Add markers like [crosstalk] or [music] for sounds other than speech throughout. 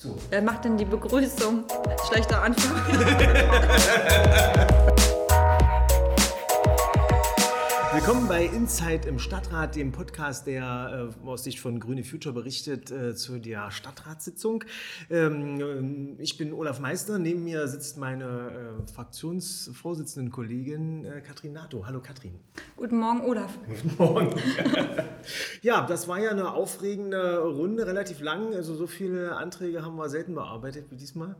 So. Wer macht denn die Begrüßung? Schlechter Anfang. [laughs] Willkommen bei Inside im Stadtrat, dem Podcast, der äh, aus Sicht von Grüne Future berichtet äh, zu der Stadtratssitzung. Ähm, ich bin Olaf Meister, neben mir sitzt meine äh, Fraktionsvorsitzenden Kollegin äh, Katrin Nato. Hallo Katrin. Guten Morgen, Olaf. Guten Morgen. [laughs] ja, das war ja eine aufregende Runde, relativ lang. Also so viele Anträge haben wir selten bearbeitet wie diesmal.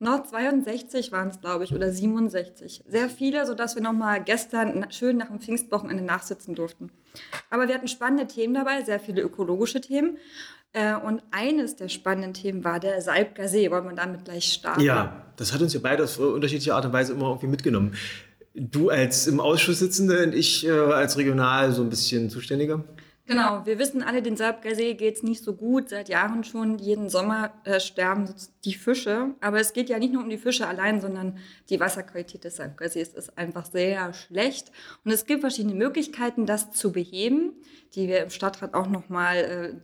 Noch 62 waren es, glaube ich, oder 67. Sehr viele, sodass wir noch mal gestern schön nach dem Pfingstwochenende nachsitzen durften. Aber wir hatten spannende Themen dabei, sehr viele ökologische Themen. Äh, und eines der spannenden Themen war der Salbger See. Wollen wir damit gleich starten? Ja, das hat uns ja beide auf unterschiedliche Art und Weise immer irgendwie mitgenommen. Du als im Ausschuss Sitzende und ich äh, als regional so ein bisschen Zuständiger. Genau, wir wissen alle, den Salbgersee geht es nicht so gut, seit Jahren schon. Jeden Sommer äh, sterben die Fische. Aber es geht ja nicht nur um die Fische allein, sondern die Wasserqualität des Salbgersees ist einfach sehr schlecht. Und es gibt verschiedene Möglichkeiten, das zu beheben, die wir im Stadtrat auch nochmal äh,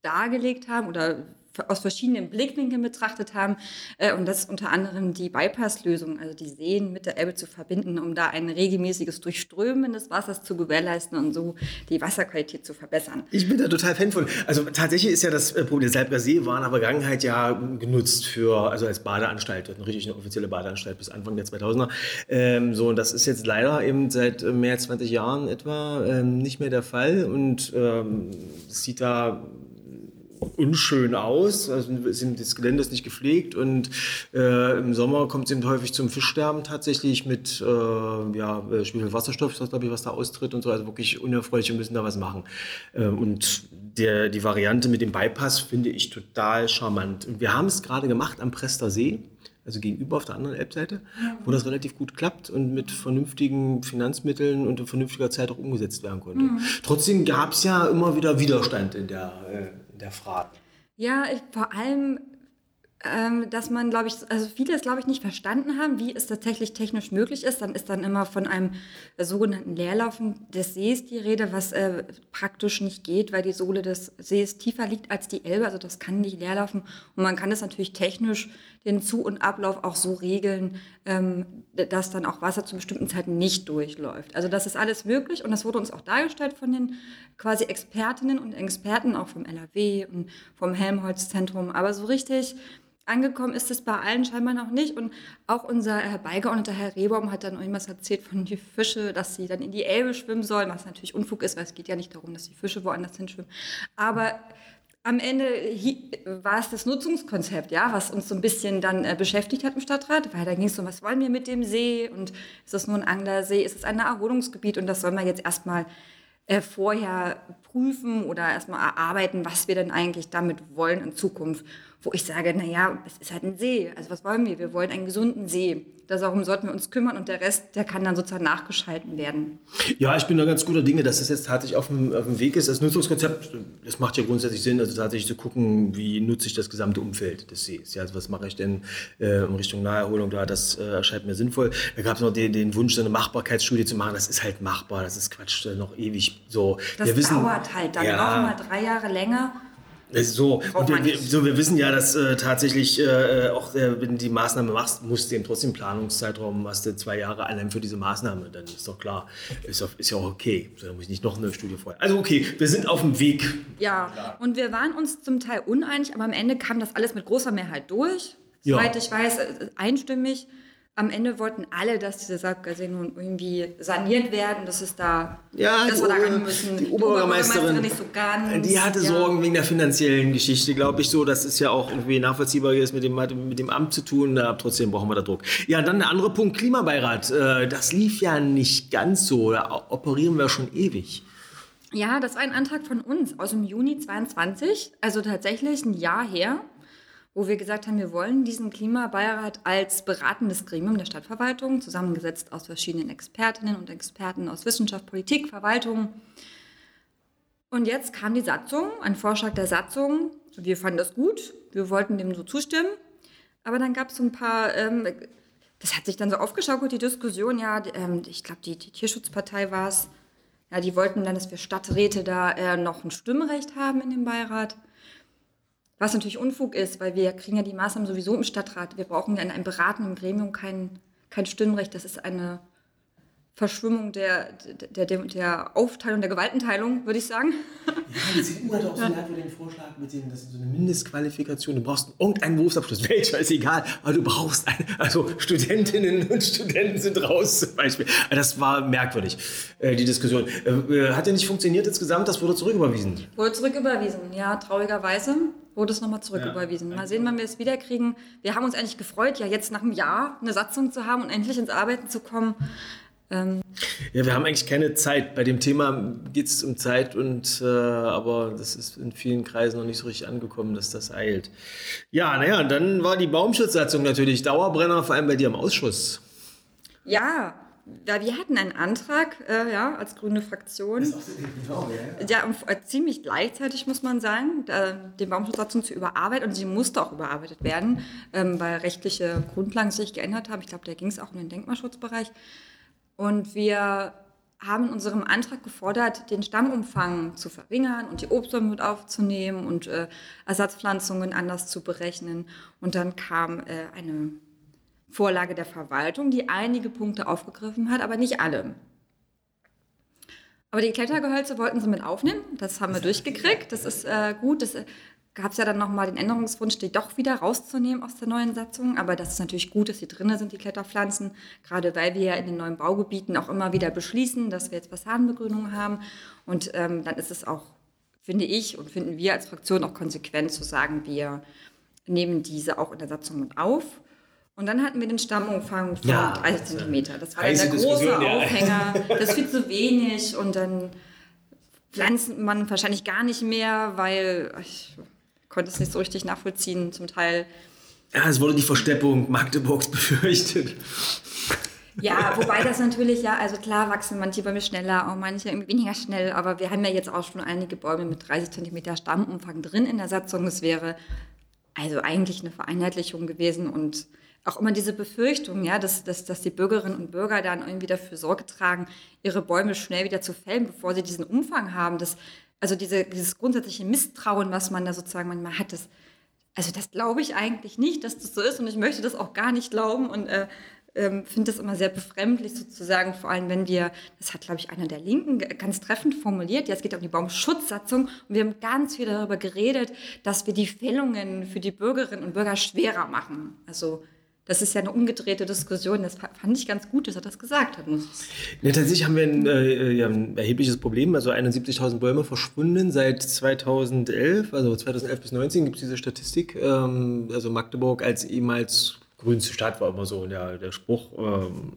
dargelegt haben oder aus verschiedenen Blickwinkeln betrachtet haben. Äh, und das ist unter anderem die Bypass-Lösung, also die Seen mit der Elbe zu verbinden, um da ein regelmäßiges Durchströmen des Wassers zu gewährleisten und so die Wasserqualität zu verbessern. Ich bin da total Fan von. Also tatsächlich ist ja das äh, Problem, der Salbger See war in der Vergangenheit ja genutzt für, also als Badeanstalt, eine richtig eine offizielle Badeanstalt bis Anfang der 2000er. Ähm, so, und das ist jetzt leider eben seit mehr als 20 Jahren etwa ähm, nicht mehr der Fall und ähm, sieht da unschön aus. Also das Gelände ist nicht gepflegt und äh, im Sommer kommt es eben häufig zum Fischsterben tatsächlich mit äh, ja, Spiegelwasserstoff, das glaube ich, was da austritt und so. Also wirklich unerfreulich, wir müssen da was machen. Äh, und der, die Variante mit dem Bypass finde ich total charmant. Und wir haben es gerade gemacht am Prester See also gegenüber auf der anderen Elbseite, wo das relativ gut klappt und mit vernünftigen Finanzmitteln und in vernünftiger Zeit auch umgesetzt werden konnte. Mhm. Trotzdem gab es ja immer wieder Widerstand in der, äh, der Fragen. Ja, ich, vor allem, dass man, glaube ich, also viele es, glaube ich, nicht verstanden haben, wie es tatsächlich technisch möglich ist. Dann ist dann immer von einem äh, sogenannten Leerlaufen des Sees die Rede, was äh, praktisch nicht geht, weil die Sohle des Sees tiefer liegt als die Elbe. Also das kann nicht leerlaufen. Und man kann es natürlich technisch den Zu- und Ablauf auch so regeln, ähm, dass dann auch Wasser zu bestimmten Zeiten nicht durchläuft. Also das ist alles möglich und das wurde uns auch dargestellt von den quasi Expertinnen und Experten, auch vom LAW und vom Helmholtz-Zentrum. Aber so richtig angekommen ist es bei allen scheinbar noch nicht. Und auch unser Herr Beigeordneter Herr Rehbaum hat dann irgendwas erzählt von den Fische, dass sie dann in die Elbe schwimmen sollen, was natürlich Unfug ist, weil es geht ja nicht darum, dass die Fische woanders hinschwimmen. Aber am Ende war es das Nutzungskonzept, ja, was uns so ein bisschen dann äh, beschäftigt hat im Stadtrat, weil da ging es um, was wollen wir mit dem See und ist das nur ein Anglersee, ist es ein Erholungsgebiet und das soll man jetzt erstmal äh, vorher prüfen oder erstmal erarbeiten, was wir denn eigentlich damit wollen in Zukunft wo ich sage, naja, es ist halt ein See. Also was wollen wir? Wir wollen einen gesunden See. Darum sollten wir uns kümmern und der Rest, der kann dann sozusagen nachgeschalten werden. Ja, ich bin da ganz guter Dinge, dass das jetzt tatsächlich auf dem, auf dem Weg ist. Das Nutzungskonzept, das macht ja grundsätzlich Sinn, also tatsächlich zu gucken, wie nutze ich das gesamte Umfeld des Sees. Ja, also was mache ich denn äh, in Richtung Naherholung da? Das äh, erscheint mir sinnvoll. Da gab es noch den, den, Wunsch, so eine Machbarkeitsstudie zu machen. Das ist halt machbar, das ist Quatsch, noch ewig so. Das wir wissen, dauert halt dann ja, noch mal drei Jahre länger. So, und wir, so, wir wissen ja, dass äh, tatsächlich äh, auch, äh, wenn du die Maßnahme machst, musst du eben trotzdem Planungszeitraum, hast du zwei Jahre allein für diese Maßnahme, dann ist doch klar, ist, auch, ist ja auch okay. Da muss ich nicht noch eine Studie vorher. Also okay, wir sind auf dem Weg. Ja, und wir waren uns zum Teil uneinig, aber am Ende kam das alles mit großer Mehrheit durch. Soweit ja. ich weiß, äh, einstimmig am Ende wollten alle, dass diese Sackgasse nun irgendwie saniert werden, dass es da, ja, dass wir da ran müssen. Die Oberbürgermeisterin, nicht so ganz, die hatte ja. Sorgen wegen der finanziellen Geschichte, glaube ich so. Das ist ja auch irgendwie nachvollziehbar, ist mit dem, mit dem Amt zu tun. Da, trotzdem brauchen wir da Druck. Ja, dann der andere Punkt, Klimabeirat. Äh, das lief ja nicht ganz so. Da operieren wir schon ewig. Ja, das war ein Antrag von uns aus dem Juni 22, also tatsächlich ein Jahr her wo wir gesagt haben, wir wollen diesen Klimabeirat als beratendes Gremium der Stadtverwaltung, zusammengesetzt aus verschiedenen Expertinnen und Experten aus Wissenschaft, Politik, Verwaltung. Und jetzt kam die Satzung, ein Vorschlag der Satzung. Wir fanden das gut, wir wollten dem so zustimmen. Aber dann gab es so ein paar, ähm, das hat sich dann so aufgeschaukelt, die Diskussion, ja, ähm, ich glaube, die, die, Tierschutzpartei war es, ja, die wollten dann, dass wir Stadträte da äh, noch ein Stimmrecht haben in dem Beirat Was natürlich Unfug ist, weil wir kriegen ja die Maßnahmen sowieso im Stadtrat. Wir brauchen ja in einem beratenden Gremium kein, kein Stimmrecht. Das ist eine Verschwimmung der, der, der, der Aufteilung, der Gewaltenteilung, würde ich sagen. Ja, die CDU hat auch so einen merkwürdigen Vorschlag mit dem, das ist so eine Mindestqualifikation. Du brauchst irgendeinen Berufsabschluss, welcher ist egal, aber du brauchst einen. Also Studentinnen und Studenten sind raus zum Beispiel. Das war merkwürdig, äh, die Diskussion. Äh, hat ja nicht funktioniert insgesamt, das wurde zurücküberwiesen. Wurde zurücküberwiesen, ja, traurigerweise wurde es nochmal zurücküberwiesen. Ja. Mal sehen, wann wir es wiederkriegen. Wir haben uns eigentlich gefreut, ja jetzt nach einem Jahr eine Satzung zu haben und endlich ins Arbeiten zu kommen. Ähm ja, wir haben eigentlich keine Zeit. Bei dem Thema geht es um Zeit, und, äh, aber das ist in vielen Kreisen noch nicht so richtig angekommen, dass das eilt. Ja, naja, dann war die Baumschutzsatzung natürlich Dauerbrenner, vor allem bei dir im Ausschuss. Ja, ja, wir hatten einen Antrag, äh, ja, als grüne Fraktion. Das ist auch so ja, ja. ja ziemlich gleichzeitig, muss man sagen, da, die Baumschutzsatzung zu überarbeiten. Und sie musste auch überarbeitet werden, ähm, weil rechtliche Grundlagen sich geändert haben. Ich glaube, da ging es auch um den Denkmalschutzbereich. Und wir haben in unserem Antrag gefordert, den Stammumfang zu verringern und die Obstbäume mit aufzunehmen und äh, Ersatzpflanzungen anders zu berechnen. Und dann kam äh, eine Vorlage der Verwaltung, die einige Punkte aufgegriffen hat, aber nicht alle. Aber die Klettergehölze wollten sie mit aufnehmen. Das haben wir durchgekriegt. Das ist äh, gut. Das gab es ja dann nochmal den Änderungswunsch, die doch wieder rauszunehmen aus der neuen Satzung. Aber das ist natürlich gut, dass sie drinnen sind, die Kletterpflanzen. Gerade weil wir ja in den neuen Baugebieten auch immer wieder beschließen, dass wir jetzt Fassadenbegrünung haben. Und ähm, dann ist es auch, finde ich und finden wir als Fraktion auch konsequent zu sagen, wir nehmen diese auch in der Satzung mit auf. Und dann hatten wir den Stammumfang von ja, 30 cm. Das war dann der große Aufhänger. [laughs] Das ist viel zu wenig. Und dann pflanzt man wahrscheinlich gar nicht mehr, weil ich konnte es nicht so richtig nachvollziehen, zum Teil. Ja, es wurde die Versteppung Magdeburgs befürchtet. Ja, wobei das natürlich, ja, also klar wachsen manche Bäume schneller, auch manche weniger schnell, aber wir haben ja jetzt auch schon einige Bäume mit 30 cm Stammumfang drin in der Satzung. Es wäre also eigentlich eine Vereinheitlichung gewesen und auch immer diese Befürchtung, ja, dass, dass, dass die Bürgerinnen und Bürger dann irgendwie dafür Sorge tragen, ihre Bäume schnell wieder zu fällen, bevor sie diesen Umfang haben. Das, also diese, dieses grundsätzliche Misstrauen, was man da sozusagen manchmal hat, das, also das glaube ich eigentlich nicht, dass das so ist und ich möchte das auch gar nicht glauben und äh, ähm, finde das immer sehr befremdlich sozusagen, vor allem wenn wir, das hat glaube ich einer der Linken ganz treffend formuliert, ja, es geht um die Baumschutzsatzung und wir haben ganz viel darüber geredet, dass wir die Fällungen für die Bürgerinnen und Bürger schwerer machen. Also das ist ja eine umgedrehte Diskussion. Das fand ich ganz gut, dass er das gesagt hat. Ja, tatsächlich haben wir ein, äh, ja, ein erhebliches Problem. Also 71.000 Bäume verschwunden seit 2011. Also 2011 bis 2019 gibt es diese Statistik. Ähm, also Magdeburg als ehemals grünste Stadt war immer so der, der Spruch. Ähm,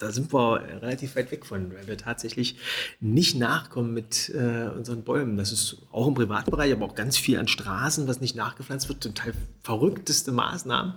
da sind wir relativ weit weg von, weil wir tatsächlich nicht nachkommen mit äh, unseren Bäumen. Das ist auch im Privatbereich, aber auch ganz viel an Straßen, was nicht nachgepflanzt wird. Total verrückteste Maßnahmen,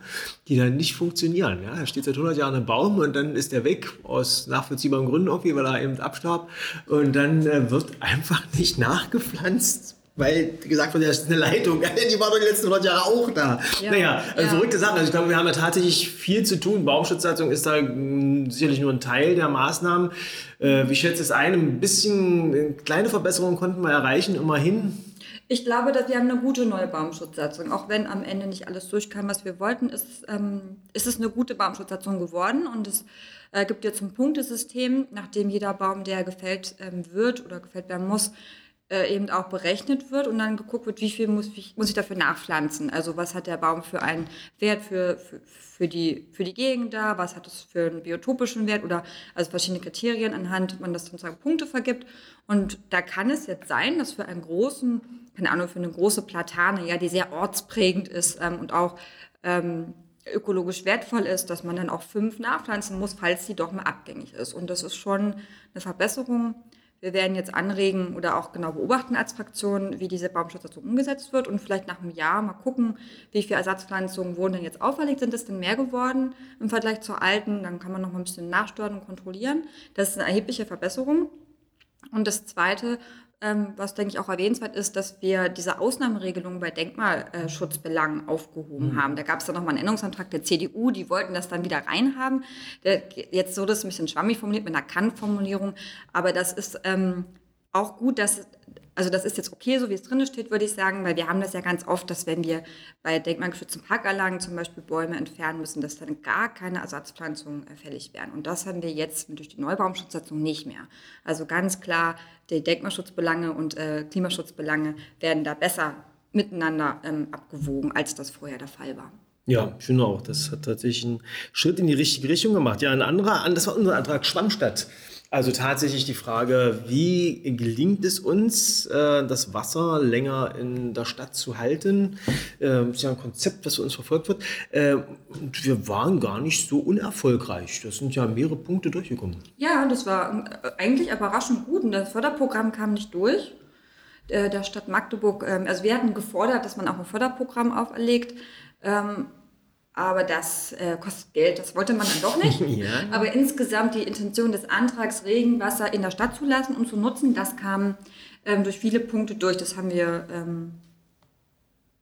die dann nicht funktionieren. Ja, da steht seit 100 Jahren ein Baum und dann ist der weg aus nachvollziehbaren Gründen irgendwie, weil er eben abstarb. Und dann äh, wird einfach nicht nachgepflanzt weil gesagt wurde, das ist eine Leitung. [laughs] Die war doch die letzten 100 Jahre auch da. Ja. Naja, also ja. verrückte Sachen. Also ich glaube, wir haben ja tatsächlich viel zu tun. Baumschutzsatzung ist da mh, hm, sicherlich nur ein Teil der Maßnahmen. Äh, wie schätzt es ein? Ein bisschen äh, kleine Verbesserungen konnten wir erreichen, immerhin. Ich glaube, dass wir haben eine gute neue Baumschutzsatzung. Auch wenn am Ende nicht alles durchkam, was wir wollten, ist, ähm, ist es eine gute Baumschutzsatzung geworden. Und es äh, gibt jetzt ein Punktesystem, nachdem jeder Baum, der gefällt ähm, wird oder gefällt werden muss, äh, eben auch berechnet wird und dann geguckt wird, wie viel muss ich, muss ich dafür nachpflanzen. Also was hat der Baum für einen Wert für, für, für, die, für die Gegend da, was hat es für einen biotopischen Wert oder also verschiedene Kriterien, anhand man das sozusagen Punkte vergibt. Und da kann es jetzt sein, dass für einen großen, keine Ahnung, für eine große Platane, ja, die sehr ortsprägend ist ähm, und auch ähm, ökologisch wertvoll ist, dass man dann auch fünf nachpflanzen muss, falls sie doch mal abgängig ist. Und das ist schon eine Verbesserung. Wir werden jetzt anregen oder auch genau beobachten als Fraktion, wie diese Baumschutzsatzung umgesetzt wird und vielleicht nach einem Jahr mal gucken, wie viele Ersatzpflanzungen wurden denn jetzt auferlegt. Sind es denn mehr geworden im Vergleich zur alten? Dann kann man noch mal ein bisschen nachsteuern und kontrollieren. Das ist eine erhebliche Verbesserung. Und das Zweite, ähm, was denke ich auch erwähnenswert ist, dass wir diese Ausnahmeregelung bei Denkmalschutzbelangen aufgehoben mhm. haben. Da gab es dann nochmal einen Änderungsantrag der CDU, die wollten das dann wieder reinhaben. Der, jetzt so das ein bisschen schwammig formuliert mit einer Kann-Formulierung, aber das ist ähm, auch gut, dass also das ist jetzt okay, so wie es drin steht, würde ich sagen, weil wir haben das ja ganz oft, dass wenn wir bei denkmalgeschützten Parkanlagen zum Beispiel Bäume entfernen müssen, dass dann gar keine Ersatzpflanzungen fällig werden. Und das haben wir jetzt durch die Neubaumschutzsatzung nicht mehr. Also ganz klar, die Denkmalschutzbelange und äh, Klimaschutzbelange werden da besser miteinander ähm, abgewogen, als das vorher der Fall war. Ja, ich finde auch, das hat tatsächlich einen Schritt in die richtige Richtung gemacht. Ja, ein anderer, das war unser Antrag Schwammstadt. Also tatsächlich die Frage, wie gelingt es uns, äh, das Wasser länger in der Stadt zu halten? Das ist ja ein Konzept, das für uns verfolgt wird. Äh, und wir waren gar nicht so unerfolgreich. Das sind ja mehrere Punkte durchgekommen. Ja, das war äh, eigentlich überraschend gut. Und das Förderprogramm kam nicht durch der Stadt Magdeburg. Ähm, also wir hatten gefordert, dass man auch ein Förderprogramm auferlegt. Aber das äh, kostet Geld, das wollte man dann doch nicht. [laughs] ja. Aber insgesamt die Intention des Antrags, Regenwasser in der Stadt zu lassen und zu nutzen, das kam ähm, durch viele Punkte durch. Das haben wir, ähm,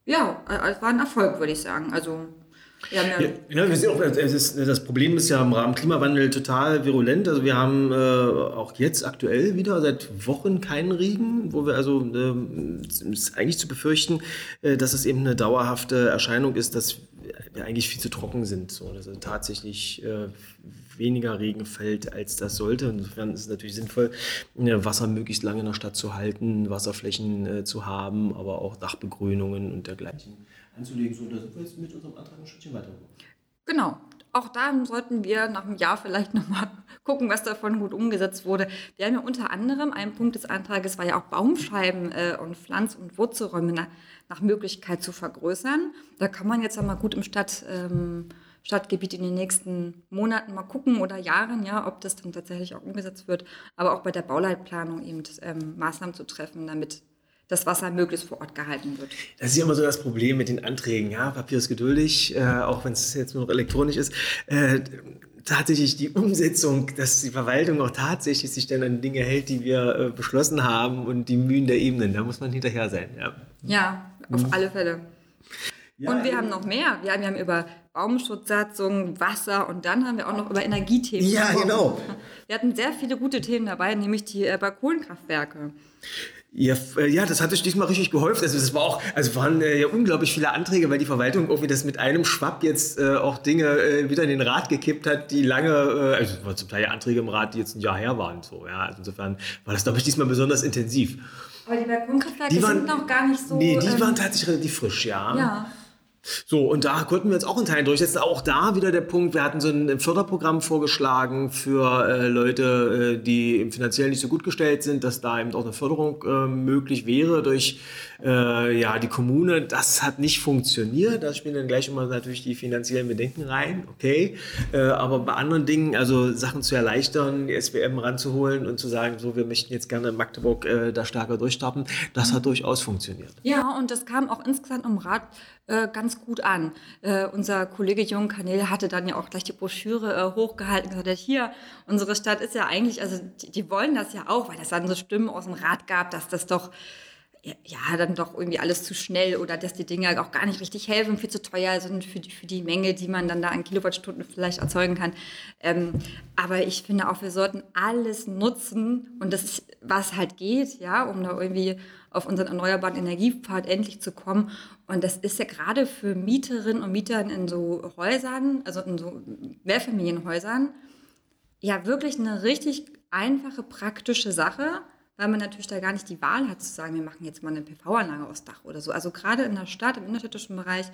ja, äh, es war ein Erfolg, würde ich sagen. Also ja, ja, wir sehen auch, ist, das Problem ist ja im Rahmen Klimawandel total virulent. Also wir haben äh, auch jetzt aktuell wieder seit Wochen keinen Regen, wo wir also äh, ist eigentlich zu befürchten, äh, dass es eben eine dauerhafte Erscheinung ist, dass eigentlich viel zu trocken sind. So, dass tatsächlich äh, weniger Regen fällt, als das sollte. Insofern ist es natürlich sinnvoll, Wasser möglichst lange in der Stadt zu halten, Wasserflächen äh, zu haben, aber auch Dachbegrünungen und dergleichen anzulegen. So, da sind wir jetzt mit unserem Antrag ein Schrittchen weiter. Genau. Auch da sollten wir nach einem Jahr vielleicht nochmal [laughs] gucken, was davon gut umgesetzt wurde. Wir haben ja unter anderem, ein Punkt des Antrages war ja auch Baumscheiben äh, und Pflanz- und Wurzelräume nach, nach, Möglichkeit zu vergrößern. Da kann man jetzt einmal gut im Stadt, ähm, Stadtgebiet in den nächsten Monaten mal gucken oder Jahren, ja, ob das dann tatsächlich auch umgesetzt wird. Aber auch bei der Bauleitplanung eben ähm, Maßnahmen zu treffen, damit das Wasser möglichst vor Ort gehalten wird. Das ist ja immer so das Problem mit den Anträgen. Ja, Papier ist geduldig, äh, auch wenn es jetzt nur noch elektronisch ist. Äh, tatsächlich die Umsetzung, dass die Verwaltung auch tatsächlich sich dann an Dinge hält, die wir äh, beschlossen haben und die Mühen der Ebenen, da muss man hinterher sein. Ja, ja auf mhm. alle Fälle. Ja, und wir haben noch mehr. Wir haben, wir haben über Baumschutzsatzungen, Wasser und dann haben wir auch noch über Energiethemen. Ja, gesprochen. genau. Wir hatten sehr viele gute Themen dabei, nämlich die äh, Balkonkraftwerke. Ja, äh, ja, das hat euch diesmal richtig geholfen. Also es war auch, also waren äh, ja unglaublich viele Anträge, weil die Verwaltung irgendwie das mit einem Schwapp jetzt äh, auch Dinge äh, wieder in den Rat gekippt hat, die lange, äh, also es waren zum Teil Anträge im Rat, die jetzt ein Jahr her waren. So, ja, also insofern war das, glaube ich, diesmal besonders intensiv. Aber die Balkonkraftwerke die waren, sind noch gar nicht so. Nee, die ähm, waren tatsächlich relativ frisch, ja. Ja. So, und da konnten wir jetzt auch einen Teil durchsetzen. Auch da wieder der Punkt, wir hatten so ein Förderprogramm vorgeschlagen für äh, Leute, äh, die finanziell nicht so gut gestellt sind, dass da eben auch eine Förderung äh, möglich wäre durch äh, ja, die Kommune. Das hat nicht funktioniert. Da spielen dann gleich immer natürlich die finanziellen Bedenken rein. Okay. Äh, aber bei anderen Dingen, also Sachen zu erleichtern, die SWM ranzuholen und zu sagen, so, wir möchten jetzt gerne in Magdeburg äh, da stärker durchstarten, das hat durchaus funktioniert. Ja, und das kam auch insgesamt im Rat äh, ganz gut an. Äh, unser Kollege Jung Kanel hatte dann ja auch gleich die Broschüre äh, hochgehalten und gesagt, hier, unsere Stadt ist ja eigentlich, also die, die wollen das ja auch, weil das dann so Stimmen aus dem Rat gab, dass das doch ja, dann doch irgendwie alles zu schnell oder dass die Dinger auch gar nicht richtig helfen, viel zu teuer sind für die, für die Menge, die man dann da an Kilowattstunden vielleicht erzeugen kann. Ähm, aber ich finde auch, wir sollten alles nutzen und das, ist, was halt geht, ja, um da irgendwie auf unseren erneuerbaren Energiepfad endlich zu kommen. Und das ist ja gerade für Mieterinnen und Mieter in so Häusern, also in so Mehrfamilienhäusern, ja wirklich eine richtig einfache, praktische Sache weil man natürlich da gar nicht die Wahl hat zu sagen, wir machen jetzt mal eine PV-Anlage aufs Dach oder so. Also gerade in der Stadt, im innerstädtischen Bereich,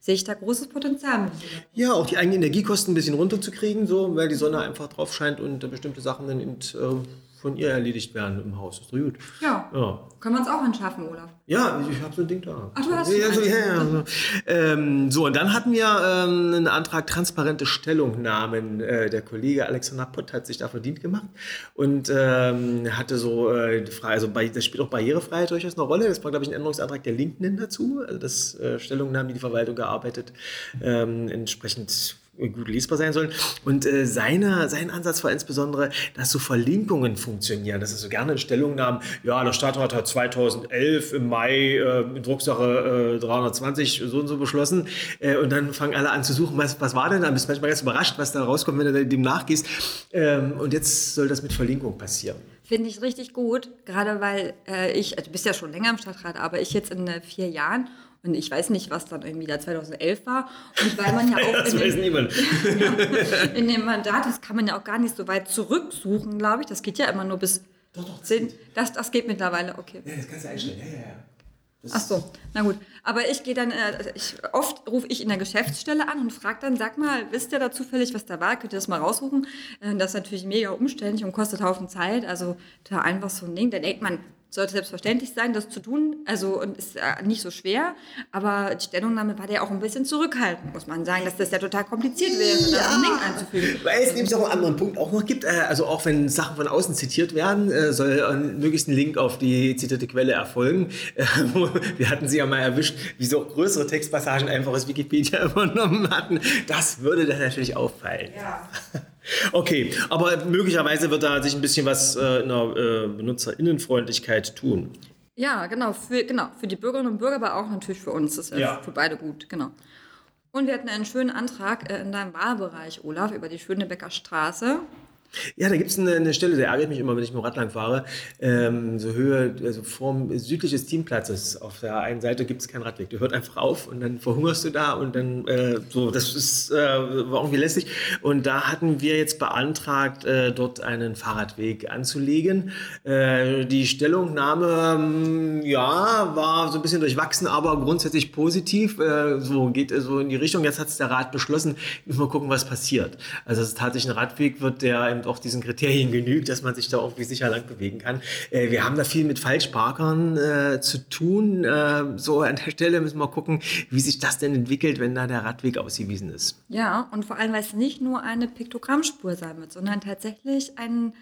sehe ich da großes Potenzial. Ja, auch die eigenen Energiekosten ein bisschen runterzukriegen, so, weil die Sonne einfach drauf scheint und bestimmte Sachen dann eben, äh, von ihr erledigt werden im Haus. Ist doch gut. Ja. ja. Können wir uns auch anschaffen, Olaf? Ja, ich habe so ein Ding da. Ach, du hast ja, so, ja, ja, so. Ähm, so, und dann hatten wir ähm, einen Antrag transparente Stellungnahmen. Äh, der Kollege Alexander Pott hat sich da verdient gemacht und ähm, hatte so äh, also bei, das spielt auch Barrierefreiheit durchaus eine Rolle. Das war, glaube ich, ein Änderungsantrag der Linken dazu. Also das äh, Stellungnahmen, die die Verwaltung gearbeitet, ähm, entsprechend gut lesbar sein sollen. Und äh, seine, sein Ansatz war insbesondere, dass so Verlinkungen funktionieren. Das ist so gerne in Stellungnahmen, ja, der Stadtrat hat 2011 im Mai äh, Drucksache äh, 320 so und so beschlossen. Äh, und dann fangen alle an zu suchen, was, was war denn? Dann bist manchmal ganz überrascht, was da rauskommt, wenn du dem nachgehst. Ähm, und jetzt soll das mit Verlinkung passieren. Finde ich richtig gut, gerade weil äh, ich, also du bist ja schon länger im Stadtrat, aber ich jetzt in äh, vier Jahren und ich weiß nicht, was dann irgendwie da 2011 war. Und weil man ja [laughs] auch das in, weiß dem, niemand. [laughs] in dem Mandat, das kann man ja auch gar nicht so weit zurücksuchen, glaube ich. Das geht ja immer nur bis Doch, doch, das 10. geht. Das, das geht mittlerweile, okay. Ja, das kannst du einstellen. Ja, ja, ja. Das Ach so, na gut. Aber ich gehe dann, äh, ich, oft rufe ich in der Geschäftsstelle an und frage dann, sag mal, wisst ihr da zufällig, was da war? Könnt ihr das mal raussuchen? Äh, das ist natürlich mega umständlich und kostet Haufen Zeit. Also da einfach so ein Ding. Da denkt man, sollte selbstverständlich sein, das zu tun. Also und ist äh, nicht so schwer. Aber die Stellungnahme war ja auch ein bisschen zurückhaltend, muss man sagen, dass das ja total kompliziert wäre, da so ein Ding einzufügen. Weil es nämlich auch einen anderen Punkt auch noch gibt. äh, Also auch wenn Sachen von außen zitiert werden, äh, soll ein- möglichst ein Link auf die zitierte Quelle erfolgen. [laughs] Äh, Wir hatten sie ja mal erwischt, wie so größere Textpassagen einfach aus Wikipedia [laughs] übernommen hatten. Das würde dann natürlich auffallen. Ja. [laughs] Okay, aber möglicherweise wird da sich ein bisschen was äh, in der äh, Benutzerinnenfreundlichkeit tun. Ja, genau für, genau. für die Bürgerinnen und Bürger, aber auch natürlich für uns. Das ist ja, für beide gut, genau. Und wir hatten einen schönen Antrag äh, in deinem Wahlbereich, Olaf, über die Schönebecker Straße. Ja, da gibt es eine, eine Stelle, der ärgert mich immer, wenn ich mit dem Rad lang fahre. Ähm, so Höhe, also vorm südlich des Teamplatzes. Auf der einen Seite gibt es keinen Radweg. Der hört einfach auf und dann verhungerst du da und dann äh, so, das ist, äh, war irgendwie lästig. Und da hatten wir jetzt beantragt, äh, dort einen Fahrradweg anzulegen. Äh, die Stellungnahme, ähm, ja, war so ein bisschen durchwachsen, aber grundsätzlich positiv. Äh, so geht äh, so in die Richtung. Jetzt hat es der Rat beschlossen. Wir gucken, was passiert. Also es ist tatsächlich ein Radweg wird, der eben auch diesen Kriterien genügt, dass man sich da irgendwie sicher lang bewegen kann. Äh, wir haben da viel mit Falschparkern äh, zu tun. Äh, so an der Stelle müssen wir gucken, wie sich das denn entwickelt, wenn da der Radweg ausgewiesen ist. Ja, und vor allem, weil es nicht nur eine Piktogrammspur sein wird, sondern tatsächlich ein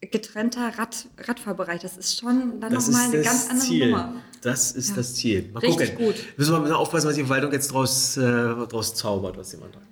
getrennter Rad, Radfahrbereich. Das ist schon dann nochmal eine ganz andere Ziel. Nummer. Das ist Ja. das Ziel. Mal Richtig gucken. gut. Müssen wir mal aufpassen, was die Verwaltung jetzt draus, äh, draus zaubert, was jemand hat.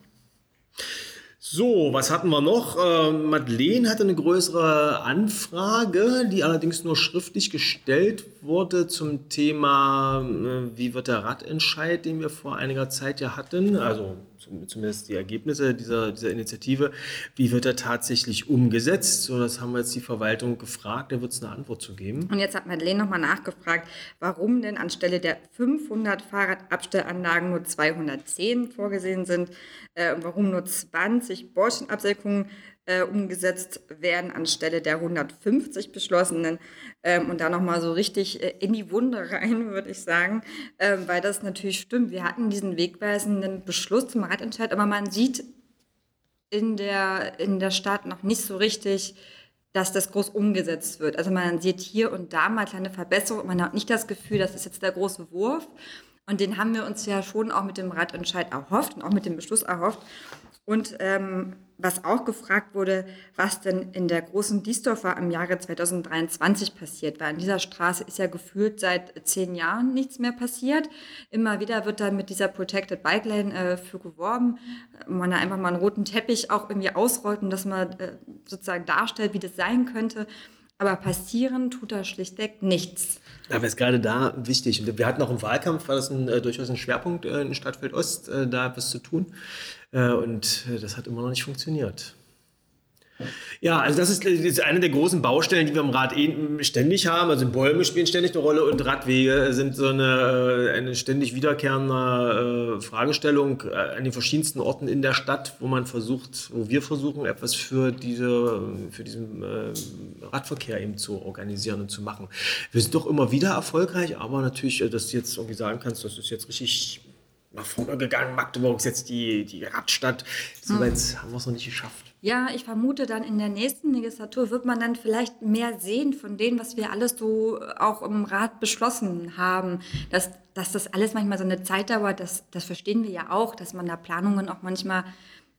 So, was hatten wir noch? Äh, Madeleine hatte eine größere Anfrage, die allerdings nur schriftlich gestellt wurde zum Thema, äh, wie wird der Radentscheid, den wir vor einiger Zeit ja hatten, also zumindest die Ergebnisse dieser, dieser Initiative, wie wird er tatsächlich umgesetzt? So, das haben wir jetzt die Verwaltung gefragt, da wird es eine Antwort zu geben. Und jetzt hat Madeleine nochmal nachgefragt, warum denn anstelle der 500 Fahrradabstellanlagen nur 210 vorgesehen sind äh, und warum nur 20 Bordsteinabsenkungen äh, umgesetzt werden anstelle der 150 beschlossenen. Ähm, und da nochmal so richtig äh, in die Wunde rein, [laughs] würde ich sagen, ähm, weil das natürlich stimmt. Wir hatten diesen wegweisenden Beschluss zum Radentscheid, aber man sieht in der, in der Stadt noch nicht so richtig, dass das groß umgesetzt wird. Also man sieht hier und da mal kleine Verbesserungen. Man hat nicht das Gefühl, das ist jetzt der große Wurf. Und den haben wir uns ja schon auch mit dem Radentscheid erhofft und auch mit dem Beschluss erhofft. Und ähm, was auch gefragt wurde, was denn in der großen Diesdorfer im Jahre 2023 passiert, weil an dieser Straße ist ja gefühlt seit zehn Jahren nichts mehr passiert. Immer wieder wird da mit dieser Protected Bike Lane äh, für geworben, man da einfach mal einen roten Teppich auch irgendwie ausrollt und dass man äh, sozusagen darstellt, wie das sein könnte. Aber passieren tut da schlichtweg nichts. Aber ist gerade da wichtig. Wir hatten auch im Wahlkampf, war das ein, äh, durchaus ein Schwerpunkt äh, in Stadtfeld Ost, äh, da was zu tun. Äh, und äh, das hat immer noch nicht funktioniert. Ja, also das ist, das ist eine der großen Baustellen, die wir im Rad eh ständig haben. Also Bäume spielen ständig eine Rolle und Radwege sind so eine, äh, eine ständig wiederkehrende äh, Fragestellung äh, an den verschiedensten Orten in der Stadt, wo man versucht, wo wir versuchen, etwas für diese, für diesen äh, Radverkehr eben zu organisieren und zu machen. Wir sind doch immer wieder erfolgreich, aber natürlich, äh, dass du jetzt irgendwie sagen kannst, das ist jetzt richtig nach vorne gegangen. Magdeburg ist jetzt die, die Radstadt. Soweit haben wir es noch nicht geschafft. Ja, ich vermute dann in der nächsten Legislatur wird man dann vielleicht mehr sehen von dem, was wir alles so auch im Rat beschlossen haben. Dass, dass das alles manchmal so eine Zeit dauert, das, das verstehen wir ja auch, dass man da Planungen auch manchmal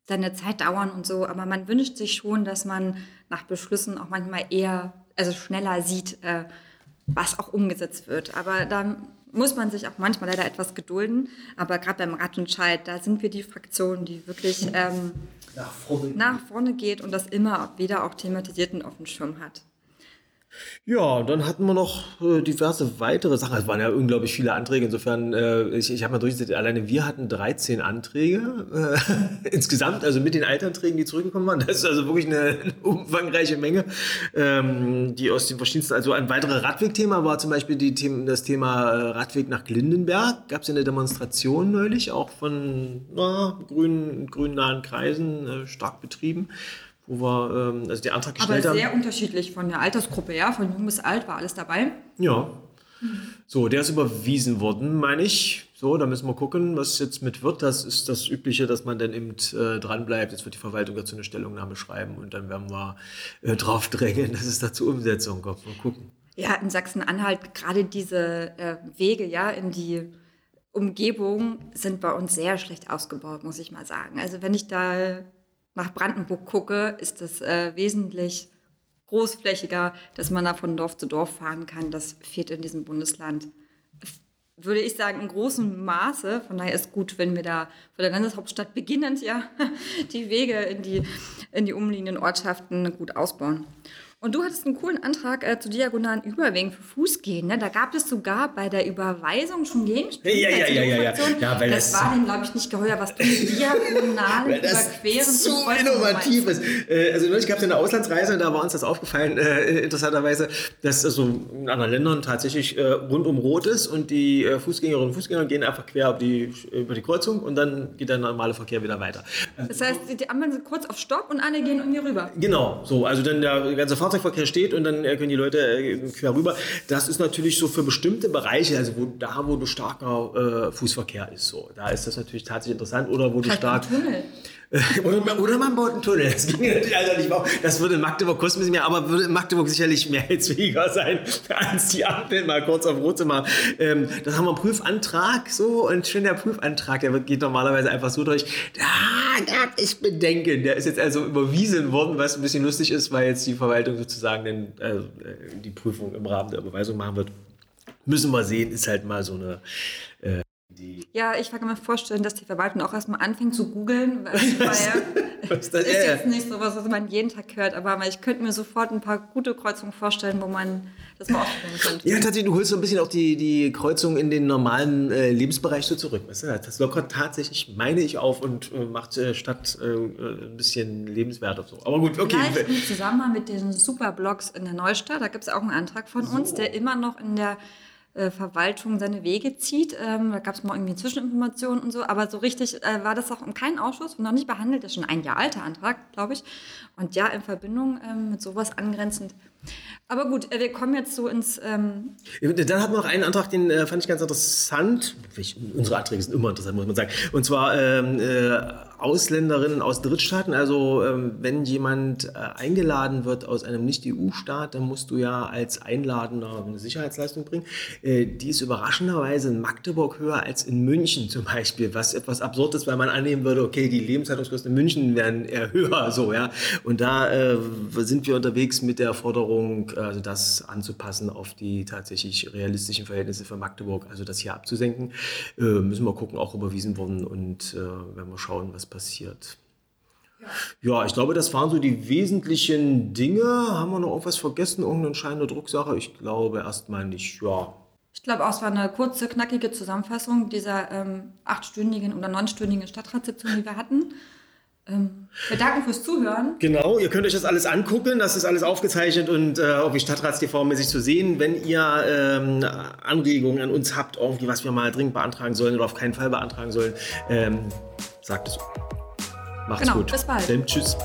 seine Zeit dauern und so. Aber man wünscht sich schon, dass man nach Beschlüssen auch manchmal eher, also schneller sieht, äh, was auch umgesetzt wird. Aber da muss man sich auch manchmal leider etwas gedulden. Aber gerade beim Rattenscheid, da sind wir die Fraktion, die wirklich ähm, nach, vorne. nach vorne geht und das immer wieder auch thematisiert und auf dem Schirm hat. Ja, dann hatten wir noch äh, diverse weitere Sachen. Es waren ja unglaublich viele Anträge. Insofern, äh, ich, ich habe mal durchgesehen, alleine wir hatten 13 Anträge äh, [laughs] insgesamt, also mit den Altanträgen, die zurückgekommen waren. Das ist also wirklich eine, eine umfangreiche Menge, ähm, die aus den verschiedensten, also ein weiteres Radwegthema war zum Beispiel die Themen, das Thema äh, Radweg nach Glindenberg. Gab es ja eine Demonstration neulich, auch von na, grünen, grünnahen Kreisen, äh, stark betrieben wo wir ähm, also den Antrag gestellt haben. Aber sehr haben. unterschiedlich von der Altersgruppe, ja, von jung bis alt war alles dabei. Ja. So, der ist überwiesen worden, meine ich. So, da müssen wir gucken, was jetzt mit wird. Das ist das Übliche, dass man dann eben äh, dranbleibt. Jetzt wird die Verwaltung dazu eine Stellungnahme schreiben und dann werden wir äh, drauf drängen, [laughs] dass es da zur Umsetzung kommt. Mal gucken. Ja, in Sachsen-Anhalt gerade diese äh, Wege, ja, in die Umgebung sind bei uns sehr schlecht ausgebaut, muss ich mal sagen. Also wenn ich da nach Brandenburg gucke, ist es äh, wesentlich großflächiger, dass man da von Dorf zu Dorf fahren kann. Das fehlt in diesem Bundesland, würde ich sagen, in großem Maße. Von daher ist gut, wenn wir da von der Landeshauptstadt beginnend ja [laughs] die Wege in die, in die umliegenden Ortschaften gut ausbauen. Und du hattest einen coolen Antrag äh, zu diagonalen Überwegen für Fußgehen. Ne? Da gab es sogar bei der Überweisung schon Gegenspiele. Ja, ja, ja, ja, ja. ja weil das, das war denen, glaube ich, nicht geheuer, was du [laughs] mit diagonalen Überqueren zu innovativ ist. Äh, also neulich gab es eine Auslandsreise und da war uns das aufgefallen, äh, interessanterweise, dass also in anderen Ländern tatsächlich äh, rundum rot ist und die äh, Fußgängerinnen und Fußgänger gehen einfach quer über die, über die Kreuzung und dann geht der normale Verkehr wieder weiter. Das heißt, die Ampeln sind kurz auf Stopp und alle gehen irgendwie rüber. Genau, so. Also dann der ganze Fahrzeug Fahrzeugverkehr steht und dann können die Leute äh, quer rüber. Das ist natürlich so für bestimmte Bereiche, also wo, da, wo du starker äh, Fußverkehr ist, so. Da ist das natürlich tatsächlich interessant oder wo du halt stark. Tunnel. [laughs] Oder, oder man baut einen Tunnel. Das ging natürlich also nicht. Das würde in Magdeburg kosten bisschen mehr, aber würde in Magdeburg sicherlich mehrheitsfähiger sein, [laughs] als die Ampel mal kurz auf Rot zu machen. Ähm, das haben wir einen Prüfantrag so und schon der Prüfantrag, der geht normalerweise einfach so durch. Da gab ich Bedenken. Der ist jetzt also überwiesen worden, was ein bisschen lustig ist, weil jetzt die Verwaltung sozusagen den, äh, die Prüfung im Rahmen der Überweisung machen wird. Müssen wir sehen, ist halt mal so eine äh, die. Ja, ich kann mir vorstellen, dass die Verwaltung auch erstmal anfängt zu googeln. Weil, [laughs] das, ist [laughs] jetzt nicht so was, was man jeden Tag hört, aber ich könnte mir sofort ein paar gute Kreuzungen vorstellen, wo man das mal ausprobieren könnte. Ja, tatsächlich, du holst so ein bisschen auch die, die Kreuzung in den normalen äh, Lebensbereich so zurück. Weißt du? Das lockert tatsächlich, meine ich, auf und äh, macht äh, Stadt äh, ein bisschen lebenswerter. So. Aber gut, okay. Vielleicht im Zusammenhang mit den Superblocks in der Neustadt, da gibt es auch einen Antrag von so. uns, der immer noch in der äh, Verwaltung seine Wege zieht. Ähm, da gab es mal irgendwie Zwischeninformationen und so, aber so richtig äh, war das auch in keinem Ausschuss und noch nicht behandelt. Das ist schon ein Jahr alter Antrag, glaube ich. Und ja, in Verbindung ähm, mit sowas angrenzend. Aber gut, äh, wir kommen jetzt so ins. Ähm Dann hatten wir noch einen Antrag, den äh, fand ich ganz interessant. Unsere Anträge sind immer interessant, muss man sagen. Und zwar ähm, äh, Ausländerinnen aus Drittstaaten. Also ähm, wenn jemand äh, eingeladen wird aus einem Nicht-EU-Staat, dann musst du ja als Einladender eine Sicherheitsleistung bringen. Äh, die ist überraschenderweise in Magdeburg höher als in München zum Beispiel, was etwas absurd ist, weil man annehmen würde, okay, die Lebenshaltungskosten in München wären eher höher, so ja. Und da äh, sind wir unterwegs mit der Forderung, also das anzupassen auf die tatsächlich realistischen Verhältnisse für Magdeburg, also das hier abzusenken. Äh, müssen wir gucken, auch überwiesen worden und äh, werden wir schauen, was passiert. Ja, ich glaube, das waren so die wesentlichen Dinge. Haben wir noch irgendwas vergessen? Irgendeine entscheidende Drucksache? Ich glaube erstmal nicht, ja. Ich glaube auch, es war eine kurze, knackige Zusammenfassung dieser ähm, achtstündigen oder neunstündigen Stadtratssitzung, die wir hatten. Ähm, wir danken fürs Zuhören. Genau, ihr könnt euch das alles angucken. Das ist alles aufgezeichnet und äh, auf die Stadtrats-TV mäßig zu sehen. Wenn ihr ähm, Anregungen an uns habt, irgendwie was wir mal dringend beantragen sollen oder auf keinen Fall beantragen sollen, ähm, sagt es. Macht's genau, gut. Bis bald. Dann tschüss.